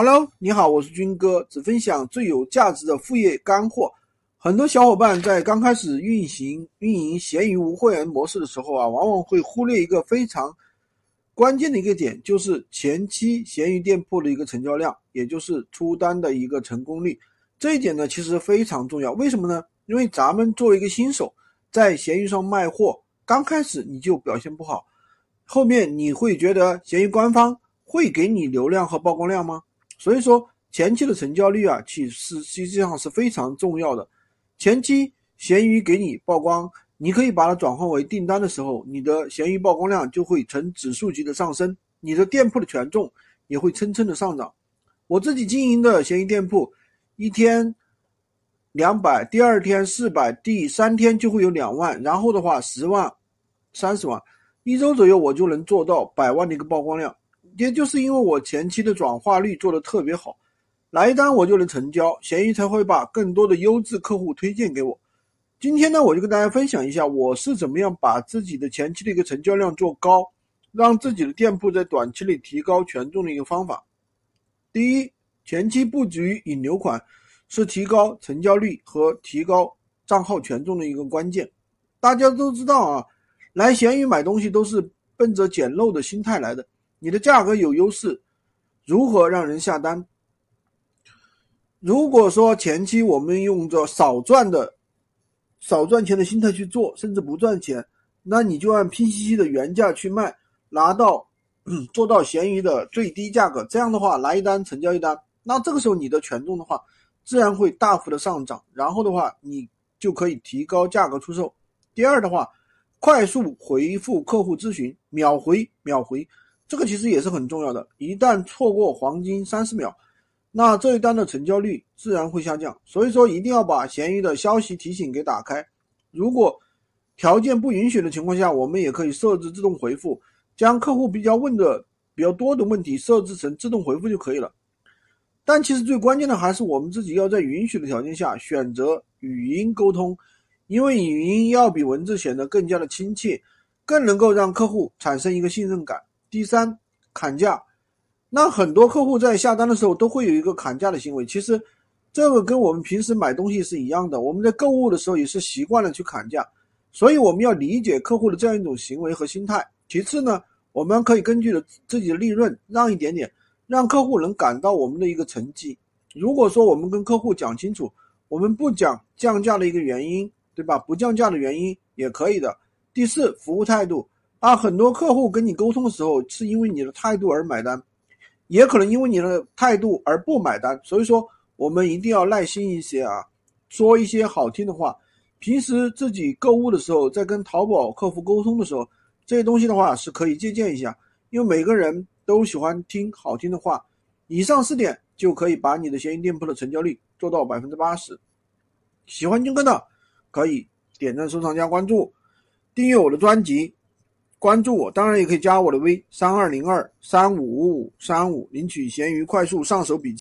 Hello，你好，我是军哥，只分享最有价值的副业干货。很多小伙伴在刚开始运行运营闲鱼无会员模式的时候啊，往往会忽略一个非常关键的一个点，就是前期闲鱼店铺的一个成交量，也就是出单的一个成功率。这一点呢，其实非常重要。为什么呢？因为咱们作为一个新手，在闲鱼上卖货，刚开始你就表现不好，后面你会觉得闲鱼官方会给你流量和曝光量吗？所以说，前期的成交率啊，其实实际上是非常重要的。前期闲鱼给你曝光，你可以把它转换为订单的时候，你的闲鱼曝光量就会呈指数级的上升，你的店铺的权重也会蹭蹭的上涨。我自己经营的闲鱼店铺，一天两百，第二天四百，第三天就会有两万，然后的话十万、三十万，一周左右我就能做到百万的一个曝光量。也就是因为我前期的转化率做的特别好，来单我就能成交，闲鱼才会把更多的优质客户推荐给我。今天呢，我就跟大家分享一下我是怎么样把自己的前期的一个成交量做高，让自己的店铺在短期内提高权重的一个方法。第一，前期布局引流款是提高成交率和提高账号权重的一个关键。大家都知道啊，来闲鱼买东西都是奔着捡漏的心态来的。你的价格有优势，如何让人下单？如果说前期我们用着少赚的、少赚钱的心态去做，甚至不赚钱，那你就按拼夕夕的原价去卖，拿到做到闲鱼的最低价格，这样的话来一单成交一单，那这个时候你的权重的话，自然会大幅的上涨，然后的话你就可以提高价格出售。第二的话，快速回复客户咨询，秒回秒回。这个其实也是很重要的，一旦错过黄金三十秒，那这一单的成交率自然会下降。所以说，一定要把闲鱼的消息提醒给打开。如果条件不允许的情况下，我们也可以设置自动回复，将客户比较问的比较多的问题设置成自动回复就可以了。但其实最关键的还是我们自己要在允许的条件下选择语音沟通，因为语音要比文字显得更加的亲切，更能够让客户产生一个信任感。第三，砍价，那很多客户在下单的时候都会有一个砍价的行为。其实，这个跟我们平时买东西是一样的，我们在购物的时候也是习惯了去砍价，所以我们要理解客户的这样一种行为和心态。其次呢，我们可以根据自己的利润让一点点，让客户能感到我们的一个成绩。如果说我们跟客户讲清楚，我们不讲降价的一个原因，对吧？不降价的原因也可以的。第四，服务态度。啊，很多客户跟你沟通的时候，是因为你的态度而买单，也可能因为你的态度而不买单。所以说，我们一定要耐心一些啊，说一些好听的话。平时自己购物的时候，在跟淘宝客服沟通的时候，这些东西的话是可以借鉴一下，因为每个人都喜欢听好听的话。以上四点就可以把你的闲鱼店铺的成交率做到百分之八十。喜欢军哥的，可以点赞、收藏、加关注，订阅我的专辑。关注我，当然也可以加我的微三二零二三五五五三五，领取闲鱼快速上手笔记。